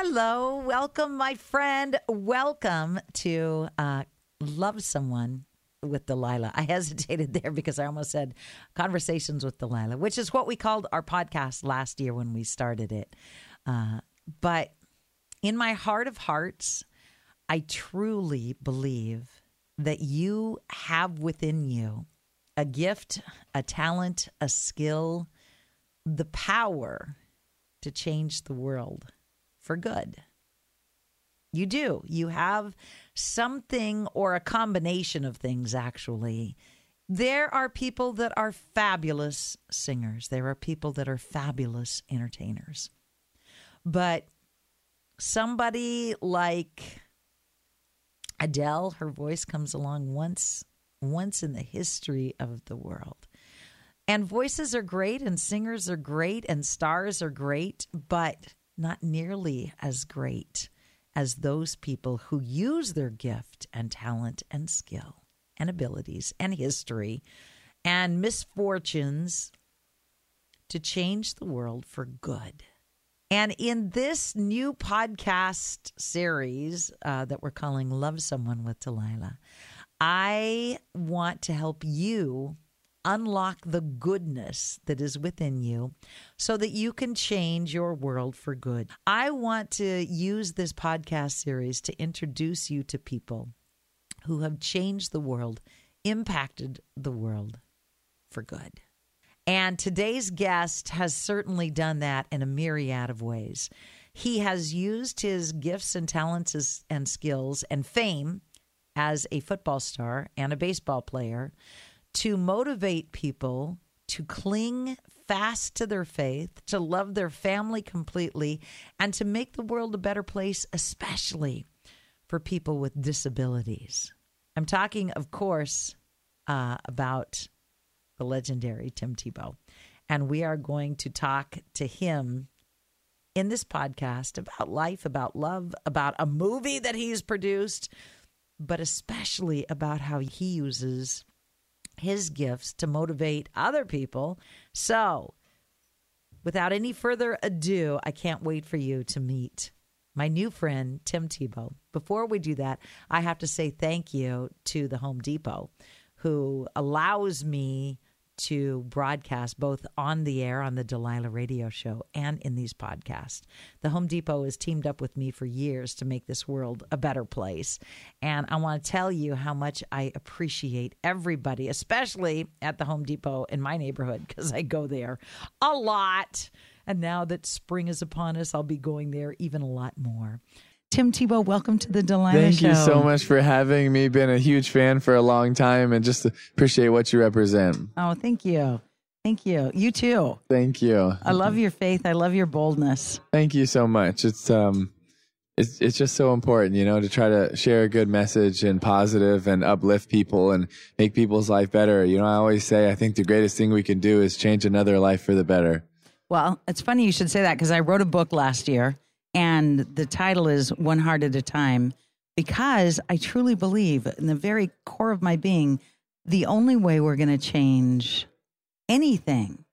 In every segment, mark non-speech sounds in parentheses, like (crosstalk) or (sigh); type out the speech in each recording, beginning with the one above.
Hello, welcome, my friend. Welcome to uh, Love Someone with Delilah. I hesitated there because I almost said Conversations with Delilah, which is what we called our podcast last year when we started it. Uh, but in my heart of hearts, I truly believe that you have within you a gift, a talent, a skill, the power to change the world for good. You do. You have something or a combination of things, actually. There are people that are fabulous singers, there are people that are fabulous entertainers. But somebody like Adele, her voice comes along once once in the history of the world. And voices are great and singers are great and stars are great, but not nearly as great as those people who use their gift and talent and skill and abilities and history and misfortunes to change the world for good. And in this new podcast series uh, that we're calling Love Someone with Delilah, I want to help you unlock the goodness that is within you so that you can change your world for good. I want to use this podcast series to introduce you to people who have changed the world, impacted the world for good. And today's guest has certainly done that in a myriad of ways. He has used his gifts and talents and skills and fame as a football star and a baseball player to motivate people to cling fast to their faith, to love their family completely, and to make the world a better place, especially for people with disabilities. I'm talking, of course, uh, about the legendary Tim Tebow. And we are going to talk to him in this podcast about life, about love, about a movie that he's produced, but especially about how he uses his gifts to motivate other people. So, without any further ado, I can't wait for you to meet my new friend, Tim Tebow. Before we do that, I have to say thank you to the Home Depot who allows me to broadcast both on the air on the Delilah radio show and in these podcasts. The Home Depot has teamed up with me for years to make this world a better place. And I want to tell you how much I appreciate everybody, especially at the Home Depot in my neighborhood, because I go there a lot. And now that spring is upon us, I'll be going there even a lot more. Tim Tebow, welcome to the Delilah Thank Show. you so much for having me. Been a huge fan for a long time and just appreciate what you represent. Oh, thank you. Thank you. You too. Thank you. I love your faith. I love your boldness. Thank you so much. It's um it's it's just so important, you know, to try to share a good message and positive and uplift people and make people's life better. You know, I always say I think the greatest thing we can do is change another life for the better. Well, it's funny you should say that because I wrote a book last year and the title is One Heart at a Time because I truly believe in the very core of my being, the only way we're going to change anything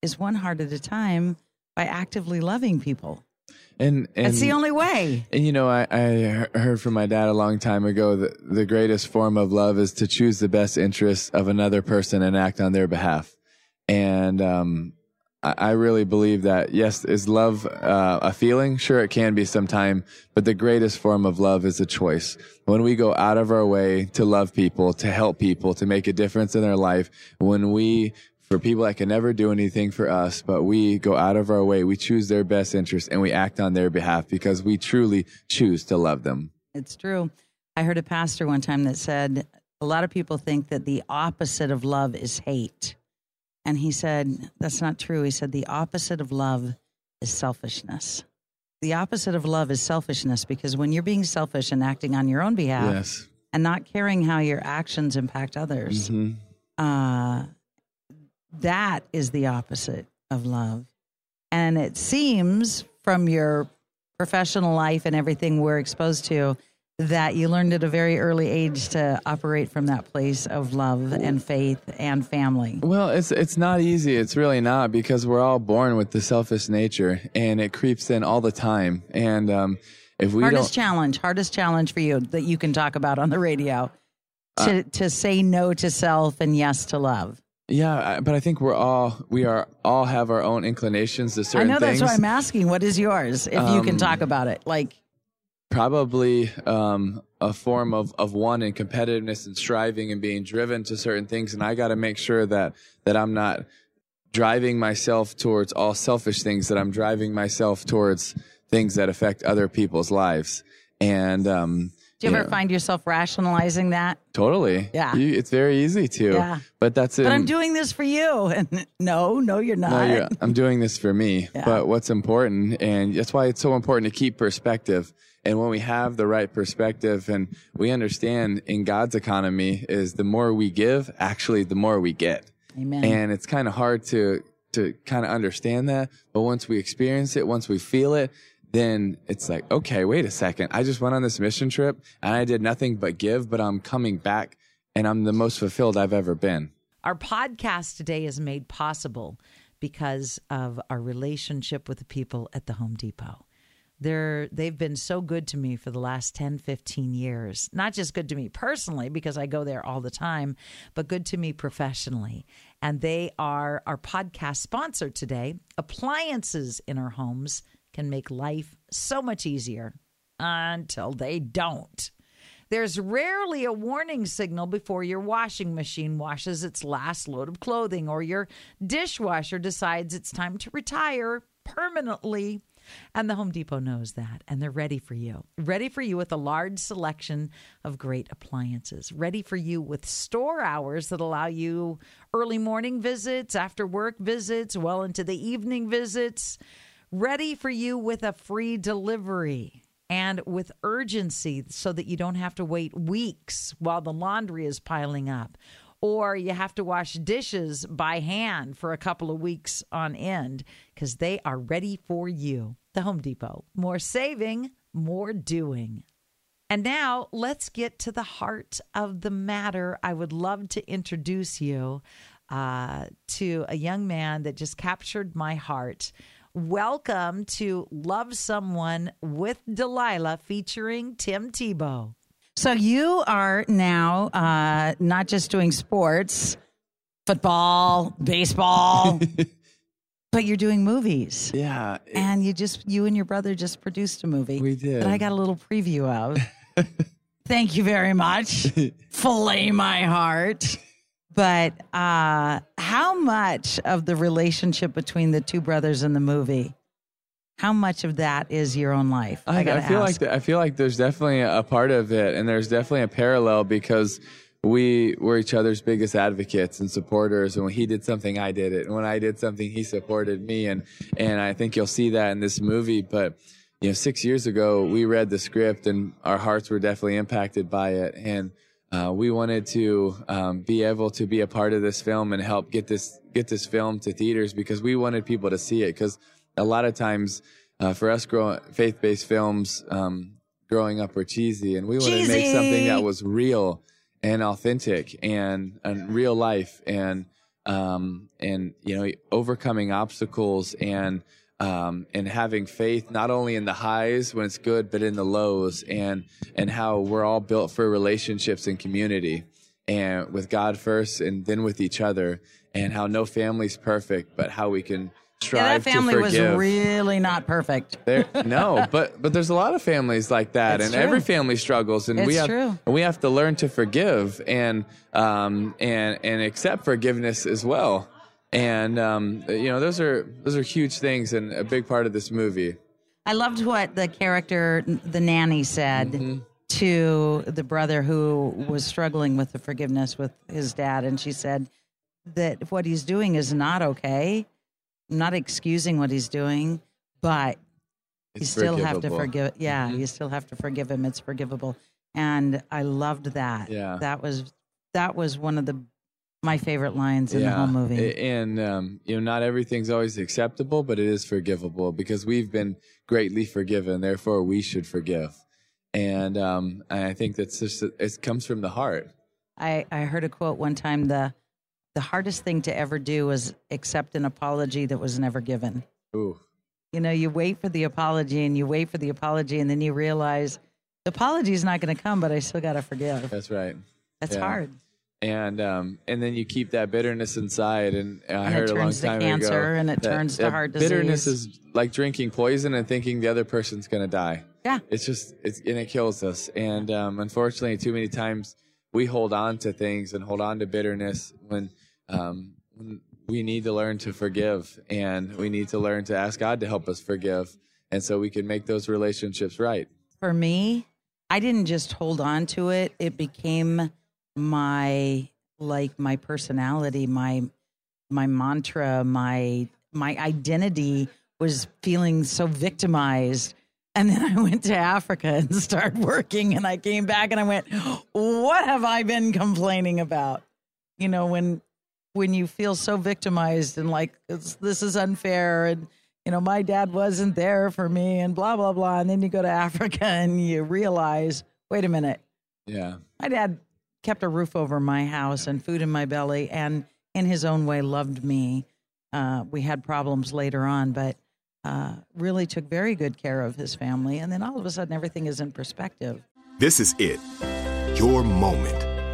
is one heart at a time by actively loving people. And, and That's the only way. And you know, I, I heard from my dad a long time ago that the greatest form of love is to choose the best interests of another person and act on their behalf. And um, I, really believe that yes, is love uh, a feeling? Sure, it can be sometime, but the greatest form of love is a choice. When we go out of our way to love people, to help people, to make a difference in their life, when we for people that can never do anything for us, but we go out of our way. We choose their best interest and we act on their behalf because we truly choose to love them. It's true. I heard a pastor one time that said a lot of people think that the opposite of love is hate. And he said, that's not true. He said, the opposite of love is selfishness. The opposite of love is selfishness because when you're being selfish and acting on your own behalf Yes. and not caring how your actions impact others, hmm uh, that is the opposite of love. And it seems from your professional life and everything we're exposed to that you learned at a very early age to operate from that place of love and faith and family. Well, it's it's not easy. It's really not because we're all born with the selfish nature, and it creeps in all the time. And um, if we hardest challenge, hardest challenge for you that you can talk about on the radio to Uh, to say no to self and yes to love. yeah, but I think we're all we are all have our own inclinations to certain. I know things. that's why I'm asking. What is yours? If you can Um, talk about it, like probably um, a form of, of one and competitiveness and striving and being driven to certain things and i got to make sure that that i'm not driving myself towards all selfish things that i'm driving myself towards things that affect other people's lives and um do you ever know, find yourself rationalizing that? totally Yeah. you, it's very easy to Yeah. but that's it. But I'm doing this for you, (laughs) and no, no, you're not. no, you're, I'm doing this for me. (laughs) Yeah. But what's important, and that's why it's so important to keep perspective. And when we have the right perspective and we understand in God's economy is the more we give, actually, the more we get. Amen. And it's kind of hard to, to kind of understand that. But once we experience it, once we feel it, then it's like, okay, wait a second. I just went on this mission trip and I did nothing but give, but I'm coming back and I'm the most fulfilled I've ever been. Our podcast today is made possible because of our relationship with the people at the Home Depot. They're, they've been so good to me for the last 10, 15 years. Not just good to me personally, because I go there all the time, but good to me professionally. And they are our podcast sponsor today. Appliances in our homes can make life so much easier until they don't. There's rarely a warning signal before your washing machine washes its last load of clothing or your dishwasher decides it's time to retire permanently. And the Home Depot knows that, and they're ready for you. Ready for you with a large selection of great appliances. Ready for you with store hours that allow you early morning visits, after work visits, well into the evening visits. Ready for you with a free delivery and with urgency so that you don't have to wait weeks while the laundry is piling up or you have to wash dishes by hand for a couple of weeks on end because they are ready for you. The Home Depot. More saving, more doing. And now let's get to the heart of the matter. I would love to introduce you uh, to a young man that just captured my heart. Welcome to Love Someone with Delilah featuring Tim Tebow. So you are now uh, not just doing sports, football, baseball, (laughs) but you're doing movies. Yeah. it- And you just you and your brother just produced a movie. We did. That I got a little preview of. (laughs) Thank you very much. (laughs) Fillet my heart. But uh, how much of the relationship between the two brothers in the movie? How much of that is your own life? I, I gotta feel ask. like I feel like there's definitely a part of it, and there's definitely a parallel because we were each other's biggest advocates and supporters. And when he did something, I did it, and when I did something, he supported me. And and I think you'll see that in this movie. But you know, six years ago, we read the script, and our hearts were definitely impacted by it, and. Uh, we wanted to um, be able to be a part of this film and help get this get this film to theaters because we wanted people to see it because a lot of times uh, for us growing faith based films um, growing up were cheesy and we wanted to make something that was real and authentic and, and real life and um, and you know overcoming obstacles and um, and having faith not only in the highs when it's good but in the lows and and how we're all built for relationships and community and with God first and then with each other and how no family's perfect but how we can strive yeah, that family was really not perfect. There, (laughs) no, but but there's a lot of families like that, It's and true. every family struggles, and we have true. and we have to learn to forgive and um and and accept forgiveness as well. And um, you know, those are those are huge things and a big part of this movie. I loved what the character, the nanny, said Mm-hmm. to the brother who was struggling with the forgiveness with his dad. And she said that what he's doing is not okay. I'm not excusing what he's doing, but you It's still have to forgive. Yeah, Mhm. you still have to forgive him. It's forgivable. And I loved that. Yeah. That was that was one of the my favorite lines in the whole movie. And um, you know, not everything's always acceptable, but it is forgivable because we've been greatly forgiven. Therefore, we should forgive. and um, I think that's just it comes from the heart. I, I heard a quote one time the the hardest thing to ever do was accept an apology that was never given. Ooh, You know, you wait for the apology and you wait for the apology and then you realize the apology is not going to come, but I still got to forgive. that's right. That's Yeah. hard. and um, and then you keep that bitterness inside. And I And it heard a long turns to time cancer, ago and it that- turns to heart disease. Bitterness is like drinking poison and thinking the other person's going to die. Yeah. It's just it's and it kills us. And um, unfortunately, too many times we hold on to things and hold on to bitterness when um, we need to learn to forgive, and we need to learn to ask God to help us forgive, and so we can make those relationships right. For me, I didn't just hold on to it. It became my like my personality, my my mantra, my my identity was feeling so victimized. And then I went to Africa (laughs) and started working and I came back and I went, "What have I been complaining about?" You know, when when you feel so victimized and like it's, this is unfair and you know my dad wasn't there for me and blah blah blah and then you go to (laughs) Africa and you realize, "Wait a minute. Yeah. My dad kept a roof over my house and food in my belly, and in his own way loved me. Uh, we had problems later on, but uh, really took very good care of his family. And then all of a sudden, everything is in perspective. This is it. Your moment.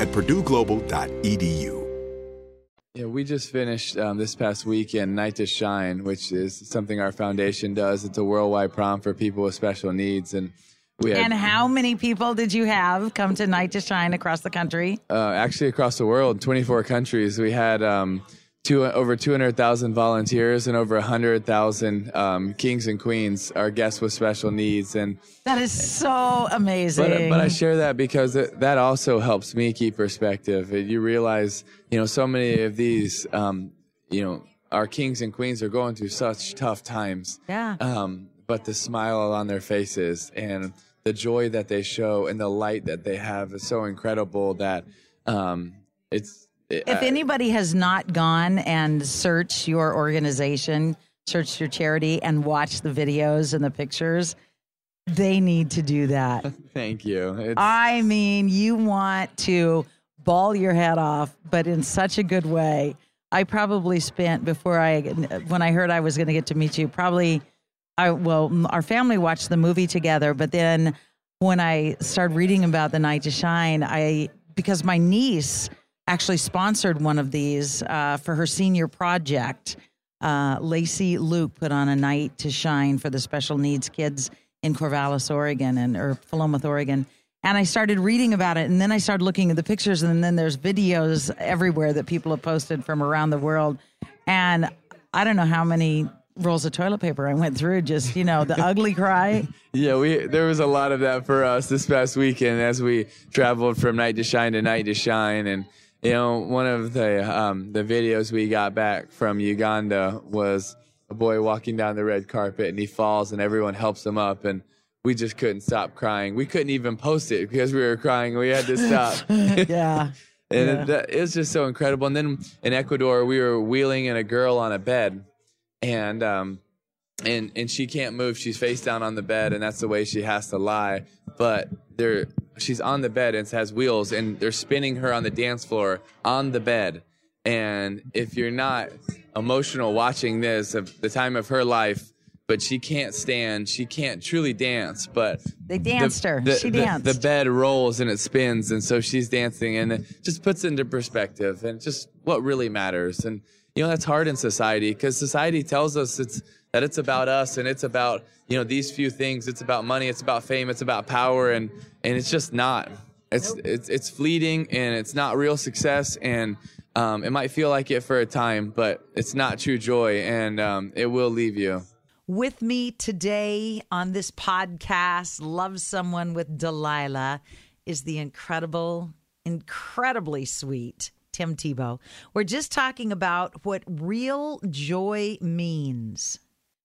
at purdueglobal.edu. Yeah, we just finished um, this past weekend Night to Shine, which is something our foundation does. It's a worldwide prom for people with special needs, and we had And how many people did you have come to Night to Shine across the country? uh, actually across the world, 24 countries. We had um, two, over 200,000 volunteers and over 100,000 um, kings and queens, our guests with special needs, and That is so amazing. But, but I share that because it, that also helps me keep perspective. You realize, you know, so many of these, um, you know, our kings and queens are going through such tough times. Yeah. Um, but the smile on their faces and the joy that they show and the light that they have is so incredible that um, it's. It, if anybody has not gone and searched your organization, searched your charity, and watched the videos and the pictures, they need to do that. (laughs) thank you. It's, I mean, you want to bawl your head off, but in such a good way. I probably spent before I, when I heard I was going to get to meet you, probably, I well, our family watched the movie together, but then when I started reading about the Night to Shine, I because my niece actually sponsored one of these uh, for her senior project. Uh, Lacey Luke put on a night to shine for the special needs kids in Corvallis, Oregon, and or Philomath, Oregon. And I started reading about it, and then I started looking at the pictures, and then there's videos everywhere that people have posted from around the world. And I don't know how many rolls of toilet paper I went through. Just you know, the (laughs) ugly cry. Yeah, we there was a lot of that for us this past weekend as we traveled from night to shine to night to shine, and you know one of the um, the videos we got back from Uganda was a boy walking down the red carpet and he falls and everyone helps him up and we just couldn't stop crying. We couldn't even post it because we were crying. We had to (laughs) stop. Yeah. (laughs) And Yeah. it, that, it was just so incredible. And then in Ecuador, we were wheeling in a girl on a bed, and um, and and she can't move. She's face down on the bed, and that's the way she has to lie. But they're she's on the bed and it has wheels, and they're spinning her on the dance floor on the bed. And if you're not emotional watching this, of the time of her life, but she can't stand. She can't truly dance, but They danced her. She the, danced. The bed rolls and it spins, and so she's dancing, and it just puts it into perspective and just what really matters. And you know that's hard in society because society tells us it's that it's about us and it's about you know these few things. It's about money. It's about fame. It's about power, and and it's just not. It's it's it's fleeting and it's not real success and. Um, it might feel like it for a time, but it's not true joy, and um, it will leave you. With me today on this podcast, Love Someone with Delilah, is the incredible, incredibly sweet Tim Tebow. We're just talking about what real joy means.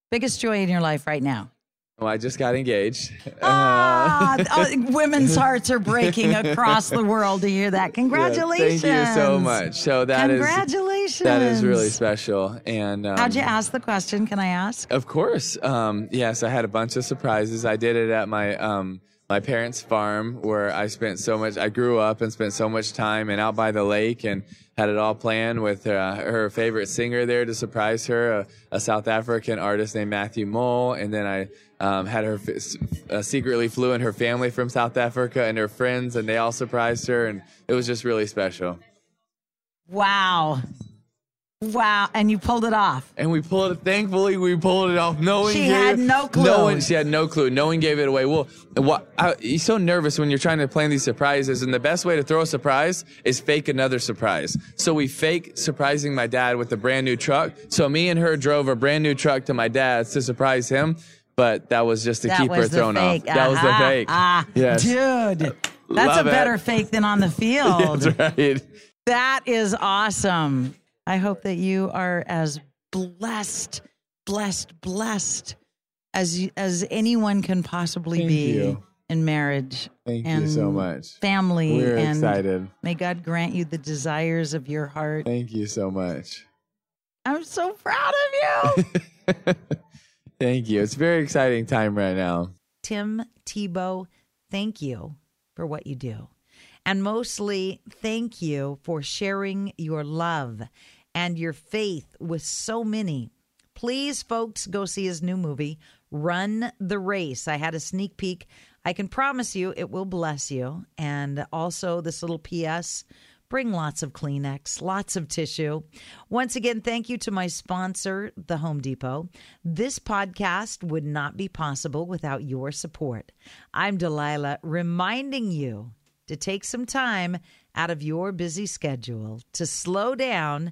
Biggest joy in your life right now. Well, I just got engaged. Ah, oh, (laughs) women's hearts are breaking across the world to hear that. Congratulations. Thank you so much. So that is Congratulations. that is really special. And um, How'd you ask the question? Can I ask? Of course. Um, yes, I had a bunch of surprises. I did it at my um, my parents' farm where I spent so much. I grew up and spent so much time and out by the lake and had it all planned with uh, her favorite singer there to surprise her, a, a South African artist named Matthew Mole, and then I um, had her uh, secretly flew in her family from South Africa and her friends, and they all surprised her, and it was just really special. Wow. Wow. And you pulled it off. And we pulled it. Thankfully, we pulled it off. No one She gave had no clue. No one. She had no clue. No one gave it away. Well, what? I, you're so nervous when you're trying to plan these surprises, and the best way to throw a surprise is fake another surprise. So we fake surprising my dad with a brand new truck. So me and her drove a brand new truck to my dad's to surprise him. But that was just to That keep her thrown fake. off. That was the fake. Ah, yes. Dude. That's a it. better fake than on the (laughs) field. That's right. That is awesome. I hope that you are as blessed, blessed, blessed as as anyone can possibly Thank be you. in marriage. Thank you so much. Family We're and excited. may God grant you the desires of your heart. Thank you so much. I'm so proud of you. (laughs) Thank you. It's a very exciting time right now. Tim Tebow, thank you for what you do. And mostly, thank you for sharing your love and your faith with so many. Please, folks, go see his new movie, Run the Race. I had a sneak peek. I can promise you it will bless you. And also, this little PS bring lots of Kleenex, lots of tissue. Once again, thank you to my sponsor, The Home Depot. This podcast would not be possible without your support. I'm Delilah, reminding you to take some time out of your busy schedule to slow down